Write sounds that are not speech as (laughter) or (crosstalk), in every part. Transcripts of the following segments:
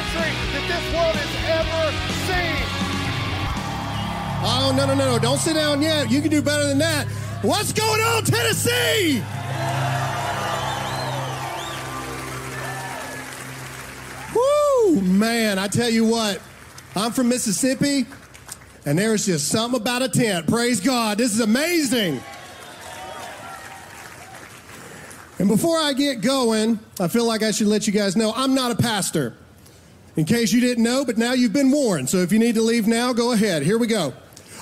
country that this world has ever seen. Oh, no, no, no, no. Don't sit down yet. You can do better than that. What's going on, Tennessee? Woo, man, I tell you what, I'm from Mississippi, and there's just something about a tent. Praise God. This is amazing. And before I get going, I feel like I should let you guys know I'm not a pastor. In case you didn't know, but now you've been warned. So if you need to leave now, go ahead. Here we go.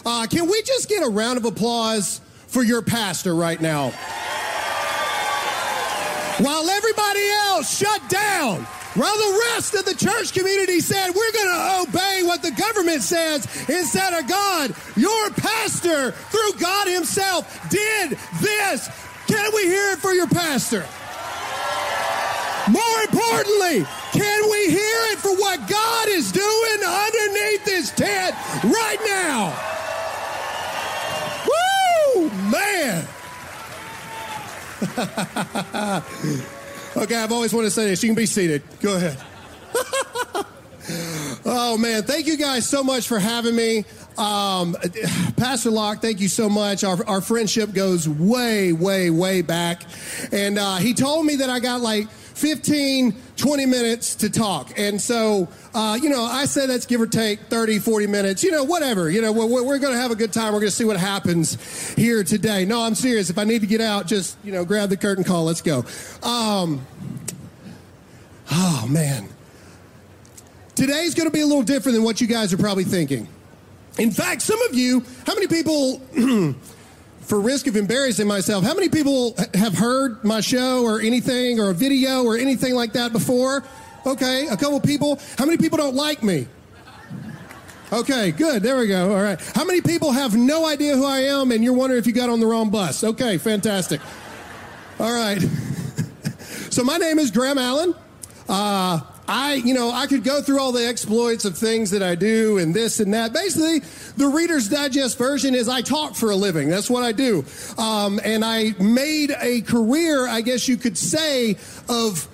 Uh, can we just get a round of applause for your pastor right now? While everybody else shut down, while the rest of the church community said, we're going to obey what the government says instead of God, your pastor, through God Himself, did this. Can we hear it for your pastor? More importantly, can we hear it for what God is doing underneath this tent right now? Woo, man. (laughs) okay, I've always wanted to say this. You can be seated. Go ahead. (laughs) oh, man. Thank you guys so much for having me. Um, (sighs) Pastor Locke, thank you so much. Our, our friendship goes way, way, way back. And uh, he told me that I got like 15, 20 minutes to talk. And so, uh, you know, I said let's give or take 30, 40 minutes, you know, whatever. You know, we're, we're going to have a good time. We're going to see what happens here today. No, I'm serious. If I need to get out, just, you know, grab the curtain call. Let's go. Um, oh, man. Today's going to be a little different than what you guys are probably thinking. In fact, some of you, how many people, (clears throat) for risk of embarrassing myself, how many people have heard my show or anything or a video or anything like that before? Okay, a couple people. How many people don't like me? Okay, good. There we go. All right. How many people have no idea who I am and you're wondering if you got on the wrong bus? Okay, fantastic. All right. (laughs) so my name is Graham Allen. Uh, I, you know, I could go through all the exploits of things that I do and this and that. Basically, the Reader's Digest version is I talk for a living. That's what I do. Um, and I made a career, I guess you could say, of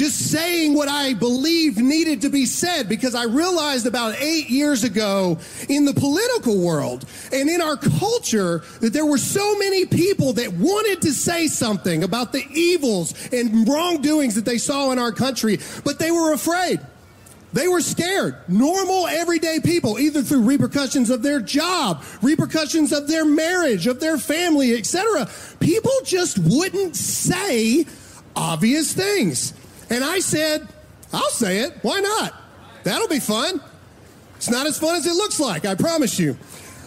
just saying what I believe needed to be said because I realized about eight years ago in the political world and in our culture that there were so many people that wanted to say something about the evils and wrongdoings that they saw in our country, but they were afraid. They were scared. Normal, everyday people, either through repercussions of their job, repercussions of their marriage, of their family, etc. People just wouldn't say obvious things. And I said, I'll say it. Why not? That'll be fun. It's not as fun as it looks like, I promise you.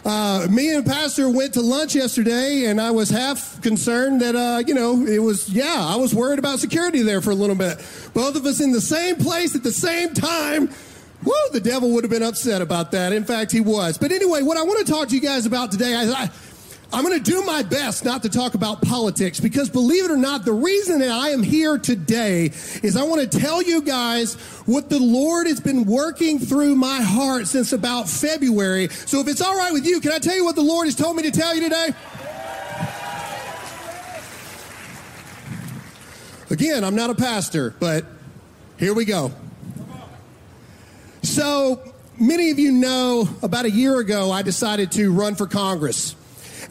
Uh, me and Pastor went to lunch yesterday, and I was half concerned that, uh, you know, it was, yeah, I was worried about security there for a little bit. Both of us in the same place at the same time. Woo, the devil would have been upset about that. In fact, he was. But anyway, what I want to talk to you guys about today, I, I I'm going to do my best not to talk about politics because believe it or not, the reason that I am here today is I want to tell you guys what the Lord has been working through my heart since about February. So if it's all right with you, can I tell you what the Lord has told me to tell you today? Again, I'm not a pastor, but here we go. So, many of you know about a year ago, I decided to run for Congress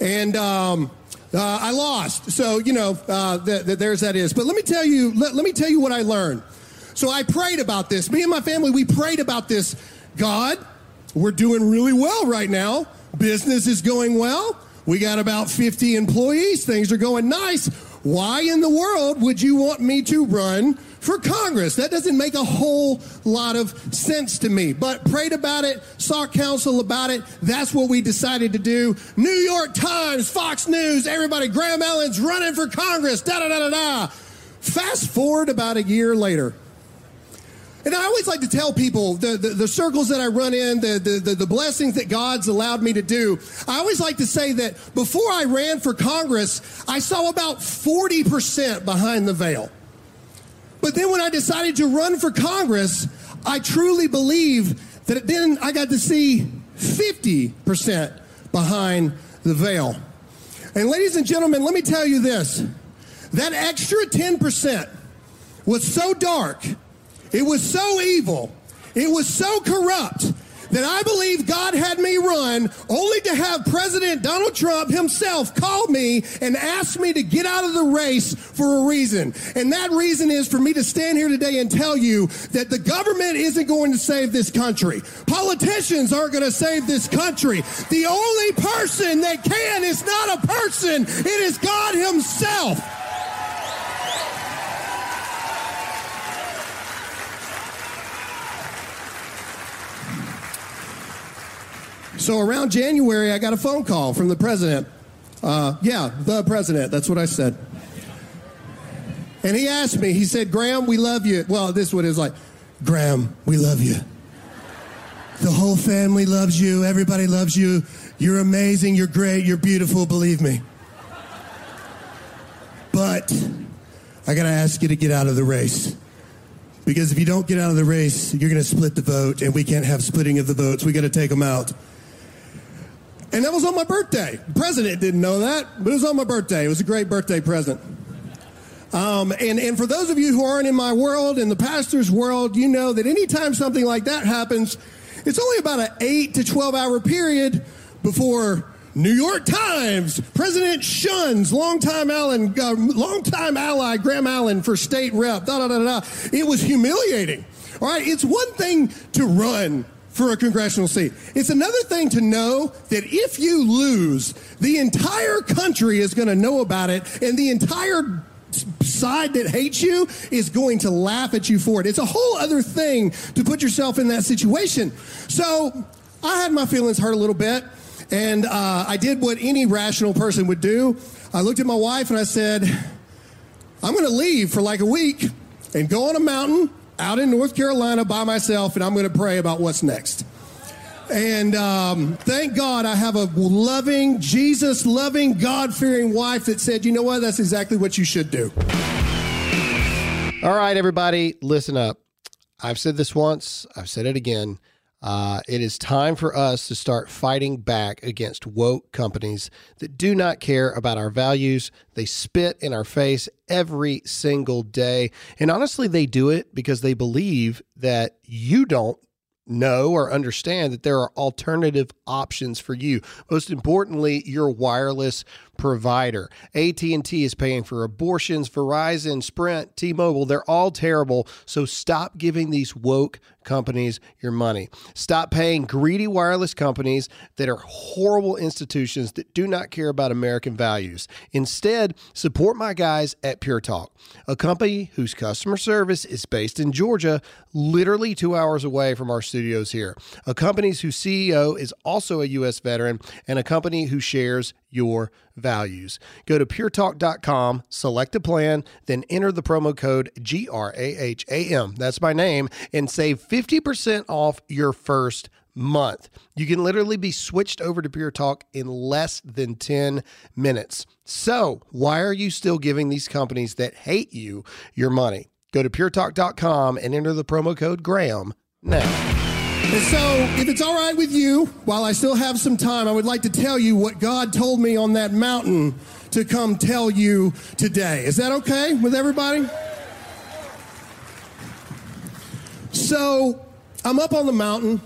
and um, uh, I lost. So you know, uh, th- th- there's that is. But let me tell you, let, let me tell you what I learned. So I prayed about this. Me and my family, we prayed about this. God, we're doing really well right now. Business is going well. We got about 50 employees. Things are going nice. Why in the world would you want me to run for Congress. That doesn't make a whole lot of sense to me. But prayed about it, sought counsel about it. That's what we decided to do. New York Times, Fox News, everybody, Graham Allen's running for Congress, da da da da da. Fast forward about a year later. And I always like to tell people the, the, the circles that I run in, the, the, the, blessings that God's allowed me to do. I always like to say that before I ran for Congress, I saw about 40% behind the veil. But then when I decided to run for Congress, I truly believe that then I got to see 50% behind the veil. And ladies and gentlemen, let me tell you this. That extra 10% was so dark, it was so evil, It was so corrupt that I believe God had me run only to have President Donald Trump himself call me and ask me to get out of the race for a reason. And that reason is for me to stand here today and tell you that the government isn't going to save this country. Politicians aren't going to save this country. The only person that can is not a person, it is God himself. So around January, I got a phone call from the president. Uh, yeah, the president. That's what I said. And he asked me, he said, Graham, we love you. Well, this one is like, Graham, we love you. The whole family loves you. Everybody loves you. You're amazing. You're great. You're beautiful. Believe me. But I got to ask you to get out of the race. Because if you don't get out of the race, you're going to split the vote, and we can't have splitting of the votes. We got to take them out. And that was on my birthday. The president didn't know that, but it was on my birthday. It was a great birthday present. Um, and, and for those of you who aren't in my world, in the pastor's world, you know that anytime something like that happens, it's only about an 8 to 12 hour period before New York Times, President shuns longtime Allen, uh, longtime ally Graham Allen for state rep. Da, da, da, da. It was humiliating. All right, it's one thing to run for a congressional seat. It's another thing to know that if you lose, the entire country is going to know about it, and the entire side that hates you is going to laugh at you for it. It's a whole other thing to put yourself in that situation. So I had my feelings hurt a little bit, and uh, I did what any rational person would do. I looked at my wife and I said, I'm going to leave for like a week and go on a mountain out in North Carolina by myself, and I'm going to pray about what's next. And um, thank God I have a loving, Jesus loving, God fearing wife that said, you know what, that's exactly what you should do. All right, everybody, listen up. I've said this once, I've said it again. Uh, it is time for us to start fighting back against woke companies that do not care about our values. They spit in our face every single day. And honestly, they do it because they believe that you don't know or understand that there are alternative options for you. Most importantly, your wireless provider. AT&T is paying for abortions, Verizon, Sprint, T-Mobile, they're all terrible. So stop giving these woke companies your money. Stop paying greedy wireless companies that are horrible institutions that do not care about American values. Instead, support my guys at Pure Talk, a company whose customer service is based in Georgia, literally 2 hours away from our studios here. A company whose CEO is also a US veteran and a company who shares your values. Go to puretalk.com, select a plan, then enter the promo code GRAHAM. That's my name and save 50% off your first month. You can literally be switched over to Pure Talk in less than 10 minutes. So, why are you still giving these companies that hate you your money? Go to puretalk.com and enter the promo code Graham now. And so, if it's all right with you, while I still have some time, I would like to tell you what God told me on that mountain to come tell you today. Is that okay with everybody? So, I'm up on the mountain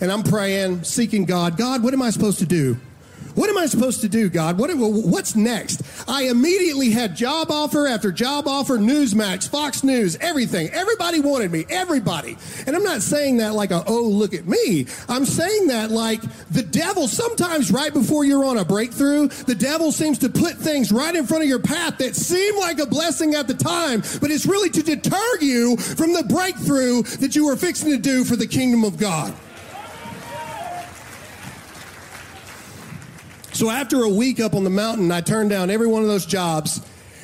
and I'm praying, seeking God. God, what am I supposed to do? What am I supposed to do, God? What, what's next? I immediately had job offer after job offer, Newsmax, Fox News, everything. Everybody wanted me, everybody. And I'm not saying that like a, oh, look at me. I'm saying that like the devil, sometimes right before you're on a breakthrough, the devil seems to put things right in front of your path that seem like a blessing at the time, but it's really to deter you from the breakthrough that you were fixing to do for the kingdom of God. So after a week up on the mountain, I turned down every one of those jobs.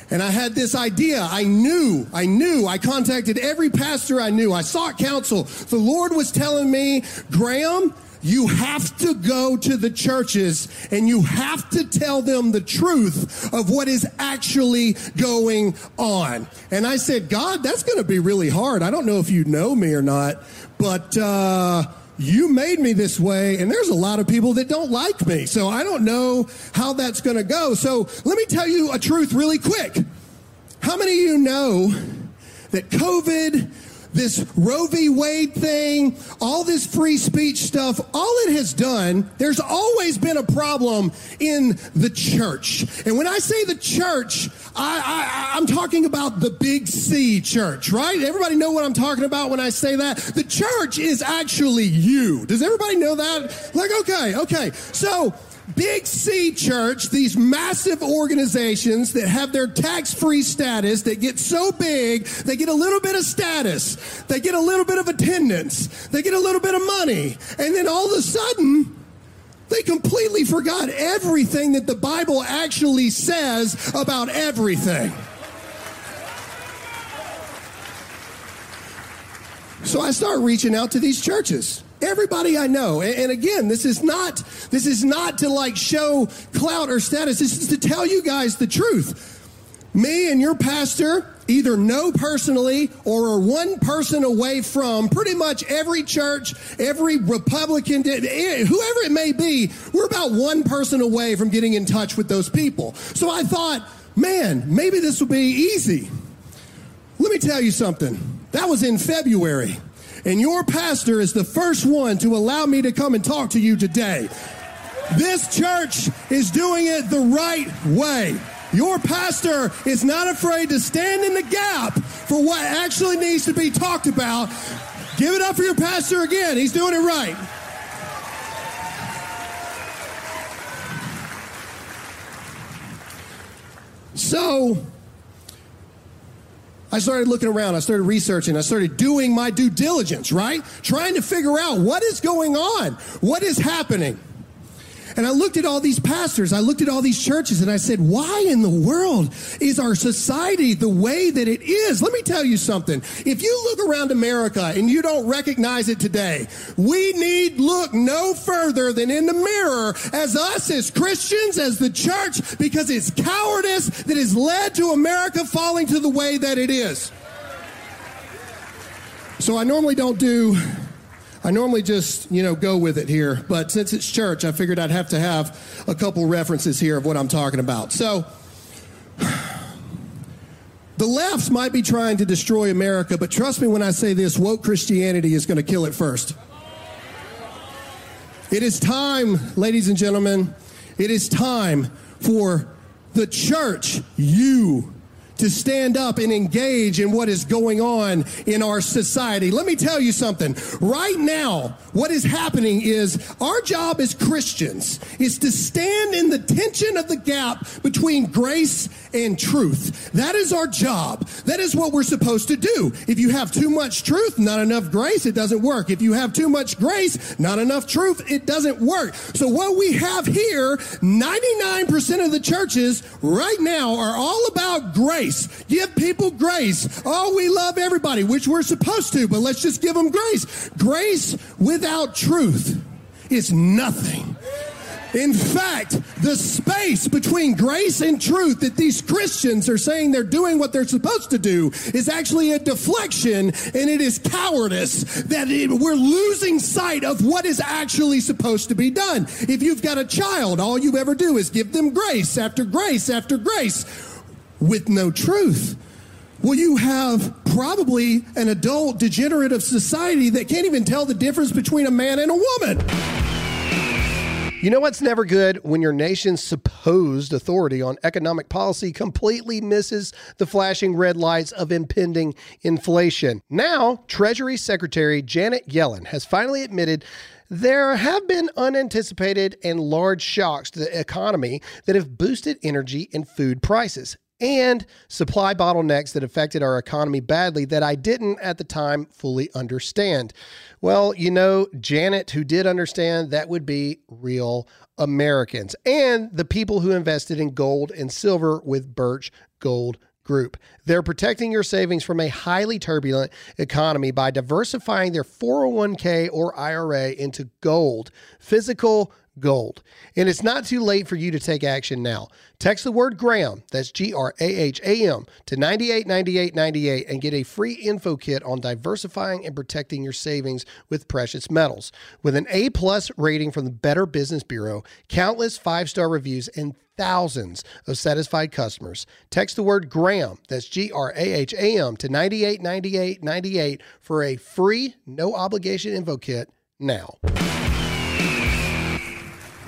And I had this idea. I knew, I knew. I contacted every pastor I knew. I sought counsel. The Lord was telling me, Graham, you have to go to the churches and you have to tell them the truth of what is actually going on. And I said, God, that's going to be really hard. I don't know if you know me or not, but, uh, you made me this way, and there's a lot of people that don't like me. So I don't know how that's going to go. So let me tell you a truth really quick. How many of you know that COVID, this Roe v. Wade thing, all this free speech stuff, all it has done, there's always been a problem in the church. And when I say the church, I, I, I'm talking about the big C church, right? Everybody know what I'm talking about when I say that? The church is actually you. Does everybody know that? Like, okay, okay. So, Big C Church, these massive organizations that have their tax free status, that get so big, they get a little bit of status, they get a little bit of attendance, they get a little bit of money, and then all of a sudden, they completely forgot everything that the Bible actually says about everything. So I start reaching out to these churches everybody I know. And, and, again, this is not this is not to like show clout or status. This is to tell you guys the truth. Me and your pastor either know personally or are one person away from pretty much every church, every Republican, eh, whoever it may be. We're about one person away from getting in touch with those people. So I thought, man, maybe this will be easy. Let me tell you something. That was in February. And your pastor is the first one to allow me to come and talk to you today. This church is doing it the right way. Your pastor is not afraid to stand in the gap for what actually needs to be talked about. Give it up for your pastor again. He's doing it right. So, I started looking around, I started researching, I started doing my due diligence, right? Trying to figure out what is going on, what is happening. And I looked at all these pastors, I looked at all these churches, and I said, why in the world is our society the way that it is? Let me tell you something. If you look around America and you don't recognize it today, we need look no further than in the mirror as us as Christians, as the church, because it's cowardice that has led to America falling to the way that it is. So I normally don't do I normally just, you know, go with it here, but since it's church, I figured I'd have to have a couple references here of what I'm talking about. So, the left might be trying to destroy America, but trust me when I say this woke Christianity is going to kill it first. It is time, ladies and gentlemen, it is time for the church, you, to stand up and engage in what is going on in our society. Let me tell you something. Right now, what is happening is our job as Christians is to stand in the tension of the gap between grace and truth. That is our job. That is what we're supposed to do. If you have too much truth, not enough grace, it doesn't work. If you have too much grace, not enough truth, it doesn't work. So what we have here, 99% of the churches right now are all about grace grace. Give people grace. Oh, we love everybody, which we're supposed to, but let's just give them grace. Grace without truth is nothing. In fact, the space between grace and truth that these Christians are saying they're doing what they're supposed to do is actually a deflection and it is cowardice that it, we're losing sight of what is actually supposed to be done. If you've got a child, all you ever do is give them grace after grace after grace with no truth. Well, you have probably an adult degenerative society that can't even tell the difference between a man and a woman. You know what's never good? When your nation's supposed authority on economic policy completely misses the flashing red lights of impending inflation. Now, Treasury Secretary Janet Yellen has finally admitted there have been unanticipated and large shocks to the economy that have boosted energy and food prices and supply bottlenecks that affected our economy badly that I didn't at the time fully understand. Well, you know, Janet, who did understand, that would be real Americans and the people who invested in gold and silver with Birch Gold Group. They're protecting your savings from a highly turbulent economy by diversifying their 401k or IRA into gold, physical gold. And it's not too late for you to take action now. Text the word Graham, that's G R A H A M, to 989898 and get a free info kit on diversifying and protecting your savings with precious metals. With an A plus rating from the Better Business Bureau, countless five star reviews, and thousands of satisfied customers. Text the word Graham, that's G R A H A M, to 989898 for a free, no obligation info kit now.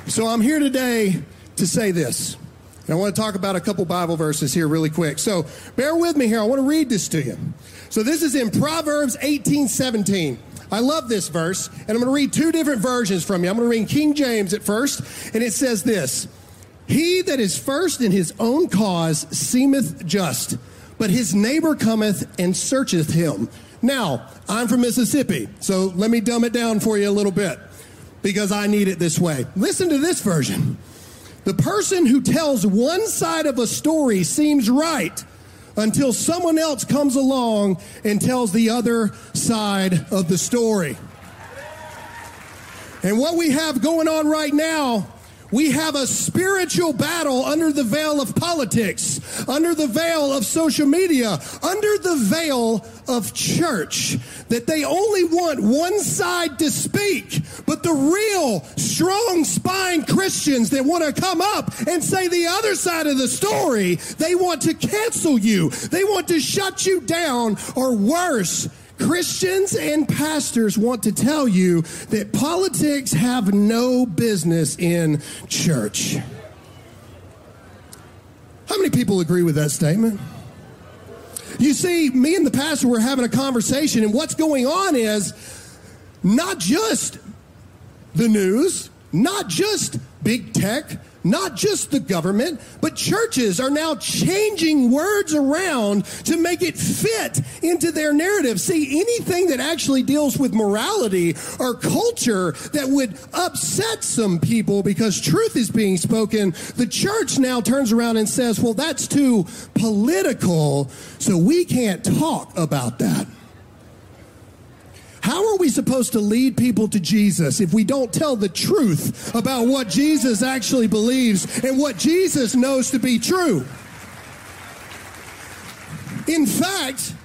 So I'm here today to say this. And I want to talk about a couple Bible verses here really quick. So bear with me here. I want to read this to you. So this is in Proverbs 18 17. I love this verse, and I'm going to read two different versions from you. I'm going to read King James at first, and it says this He that is first in his own cause seemeth just, but his neighbor cometh and searcheth him. Now, I'm from Mississippi, so let me dumb it down for you a little bit because I need it this way. Listen to this version. The person who tells one side of a story seems right until someone else comes along and tells the other side of the story. And what we have going on right now we have a spiritual battle under the veil of politics, under the veil of social media, under the veil of church. That they only want one side to speak, but the real strong spine Christians that want to come up and say the other side of the story, they want to cancel you. They want to shut you down or worse Christians and pastors want to tell you that politics have no business in church. How many people agree with that statement? You see, me and the pastor were having a conversation, and what's going on is not just the news, not just big tech, not just the government, but churches are now changing words around to make it fit into their narrative. See, anything that actually deals with morality or culture that would upset some people because truth is being spoken, the church now turns around and says, well, that's too political, so we can't talk about that. How are we supposed to lead people to Jesus if we don't tell the truth about what Jesus actually believes and what Jesus knows to be true? In fact,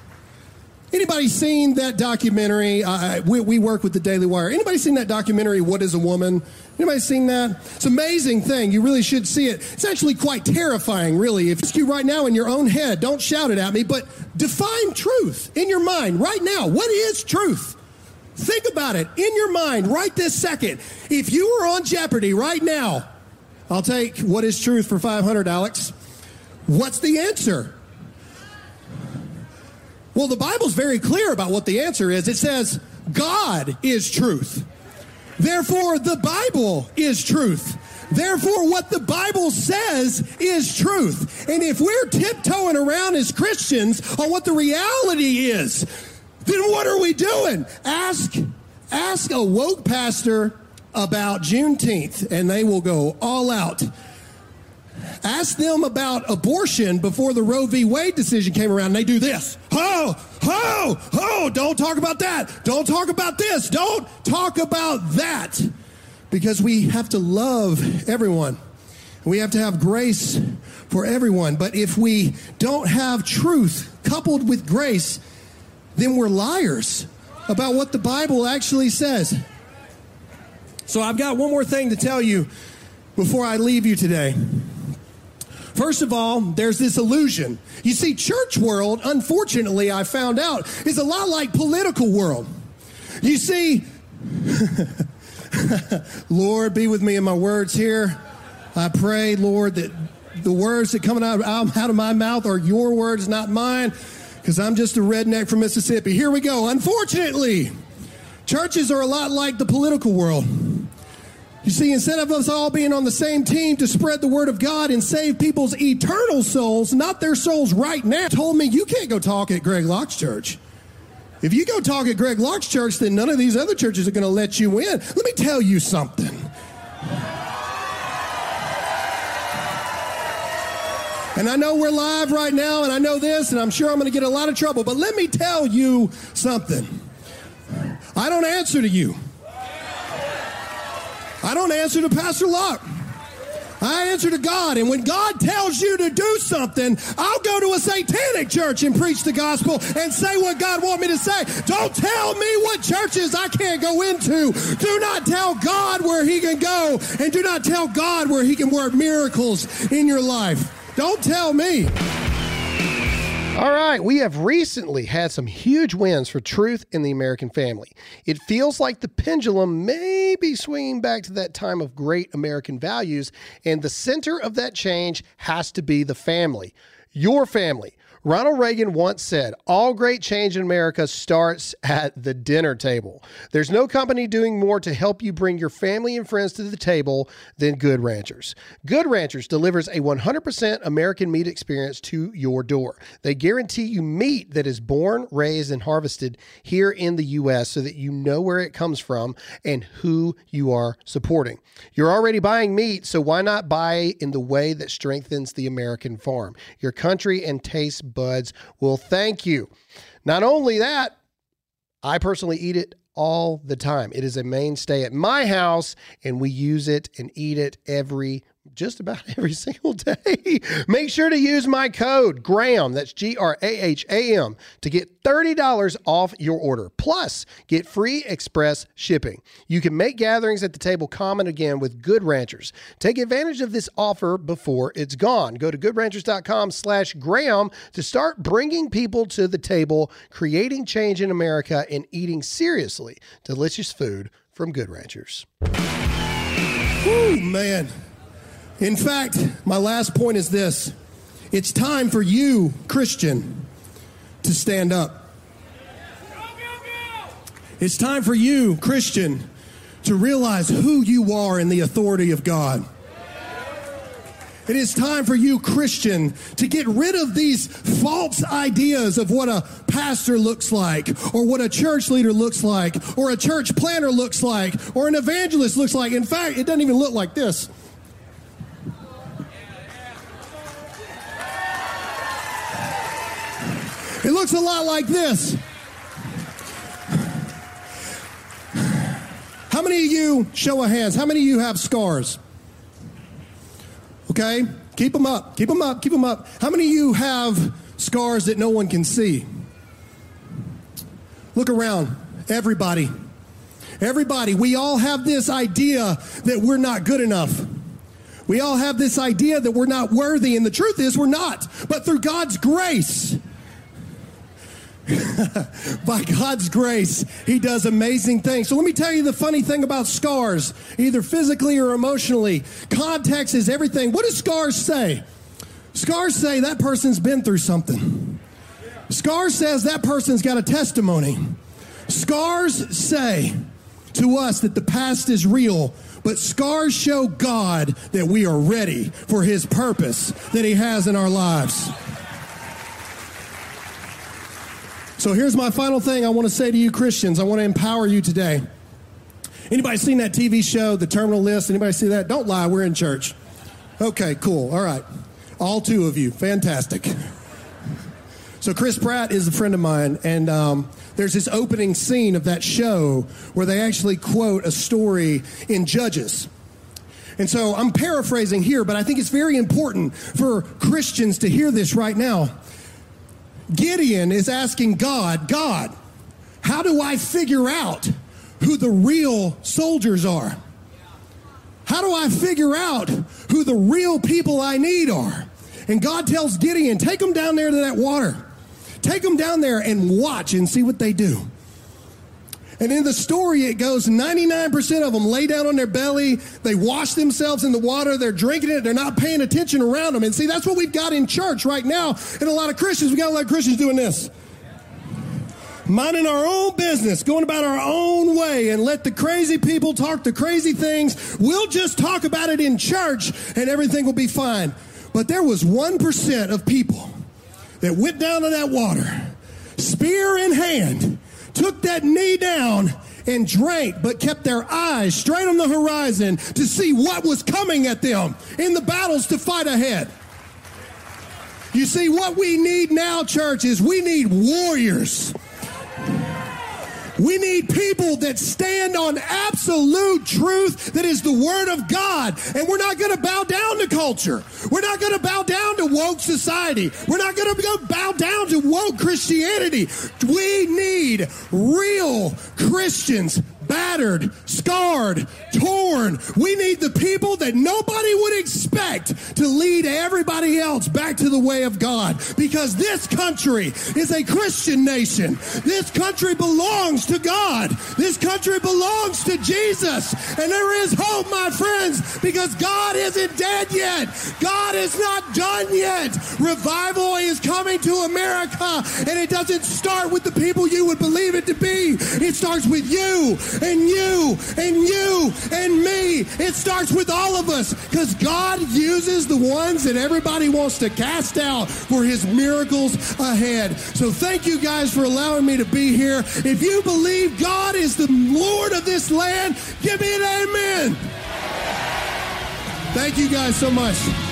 anybody seen that documentary? Uh, we, we, work with the Daily Wire. Anybody seen that documentary, What is a Woman? Anybody seen that? It's an amazing thing. You really should see it. It's actually quite terrifying, really. If you right now in your own head, don't shout it at me, but define truth in your mind right now. What is truth? Think about it in your mind right this second. If you were on Jeopardy right now, I'll take what is truth for 500, Alex. What's the answer? Well, the Bible's very clear about what the answer is. It says, God is truth. Therefore, the Bible is truth. Therefore, what the Bible says is truth. And if we're tiptoeing around as Christians on what the reality is, then what are we doing? Ask, ask a woke pastor about Juneteenth, and they will go all out. Ask them about abortion before the Roe v. Wade decision came around, and they do this. Ho, ho, ho. don't talk about that. Don't talk about this. Don't talk about that. Because we have to love everyone. We have to have grace for everyone. But if we don't have truth coupled with grace, then we're liars about what the Bible actually says. So I've got one more thing to tell you before I leave you today. First of all, there's this illusion. You see, church world, unfortunately, I found out, is a lot like political world. You see, (laughs) Lord, be with me in my words here. I pray, Lord, that the words that come out, out of my mouth are your words, not mine because I'm just a redneck from Mississippi. Here we go. Unfortunately, churches are a lot like the political world. You see, instead of us all being on the same team to spread the word of God and save people's eternal souls, not their souls right now, told me you can't go talk at Greg Locke's church. If you go talk at Greg Locke's church, then none of these other churches are going to let you in. Let me tell you something. And I know we're live right now, and I know this, and I'm sure I'm going to get a lot of trouble, but let me tell you something. I don't answer to you. I don't answer to Pastor Locke. I answer to God. And when God tells you to do something, I'll go to a satanic church and preach the gospel and say what God wants me to say. Don't tell me what churches I can't go into. Do not tell God where he can go and do not tell God where he can work miracles in your life. Don't tell me. All right, we have recently had some huge wins for truth in the American family. It feels like the pendulum may be swinging back to that time of great American values, and the center of that change has to be the family. Your family. Ronald Reagan once said, All great change in America starts at the dinner table. There's no company doing more to help you bring your family and friends to the table than Good Ranchers. Good Ranchers delivers a 100% American meat experience to your door. They guarantee you meat that is born, raised, and harvested here in the U.S. so that you know where it comes from and who you are supporting. You're already buying meat, so why not buy in the way that strengthens the American farm? Your country and taste buds will thank you. Not only that, I personally eat it all the time. It is a mainstay at my house, and we use it and eat it every just about (laughs) every single day. (laughs) Make sure to use my code GRAHAM, that's G R A H A M, to get $30 off your order. Plus, get free express shipping. You can make gatherings at the table common again with Good Ranchers. Take advantage of this offer before it's gone. Go to goodranchers.com slash Graham to start bringing people to the table, creating change in America, and eating seriously delicious food from Good Ranchers. Woo, man. In fact, my last point is this it's time for you, Christian, to stand up. It's time for you, Christian, to realize who you are in the authority of God. It is time for you, Christian, to get rid of these false ideas of what a pastor looks like, or what a church leader looks like, or a church planner looks like, or an evangelist looks like. In fact, it doesn't even look like this. Looks a lot like this. How many of you, show of hands, how many of you have scars? Okay? Keep them up. Keep them up. Keep them up. How many of you have scars that no one can see? Look around. Everybody. Everybody. We all have this idea that we're not good enough. We all have this idea that we're not worthy, and the truth is we're not. But through God's grace, by God's grace, He does amazing things. So let me tell you the funny thing about scars, either physically or emotionally. Context is everything. What do scars say? Scars say that person's been through something. Scars says that person's got a testimony. Scars say to us that the past is real, but scars show God that we are ready for His purpose that He has in our lives. So here's my final thing I want to say to you Christians. I want to empower you today. Anybody seen that TV show, The Terminal List? Anybody see that? Don't lie, we're in church. Okay, cool. All right. All two of you. Fantastic. So Chris Pratt is a friend of mine, and um, there's this opening scene of that show where they actually quote a story in Judges. And so I'm paraphrasing here, but I think it's very important for Christians to hear this right now. Gideon is asking God, God, how do I figure out who the real soldiers are? How do I figure out who the real people I need are? And God tells Gideon, take them down there to that water. Take them down there and watch and see what they do. And in the story, it goes 99% of them lay down on their belly. They wash themselves in the water. They're drinking it. They're not paying attention around them. And see, that's what we've got in church right now. And a lot of Christians, we got a lot of Christians doing this. Minding our own business, going about our own way, and let the crazy people talk the crazy things. We'll just talk about it in church and everything will be fine. But there was 1% of people that went down to that water, spear in hand, took that knee down and drank, but kept their eyes straight on the horizon to see what was coming at them in the battles to fight ahead. You see, what we need now, church, is we need warriors. We need people that stand on absolute truth that is the Word of God. And we're not going to bow down to culture. We're not going to bow down to woke society. We're not going to bow down to woke Christianity. We need real Christians battered, scarred, torn. We need the people that nobody would expect to lead everybody else back to the way of God because this country is a Christian nation. This country belongs to God. This country belongs to Jesus. And there is hope, my friends, because God isn't dead yet. God is not done yet. Revival is coming to America, and it doesn't start with the people you would believe it to be. It starts with you and you and you and me. It starts with all of us because God uses the ones that everybody wants to cast out for his miracles ahead. So thank you guys for allowing me to be here. If you believe God is the Lord of this land, give me an amen. Thank you guys so much.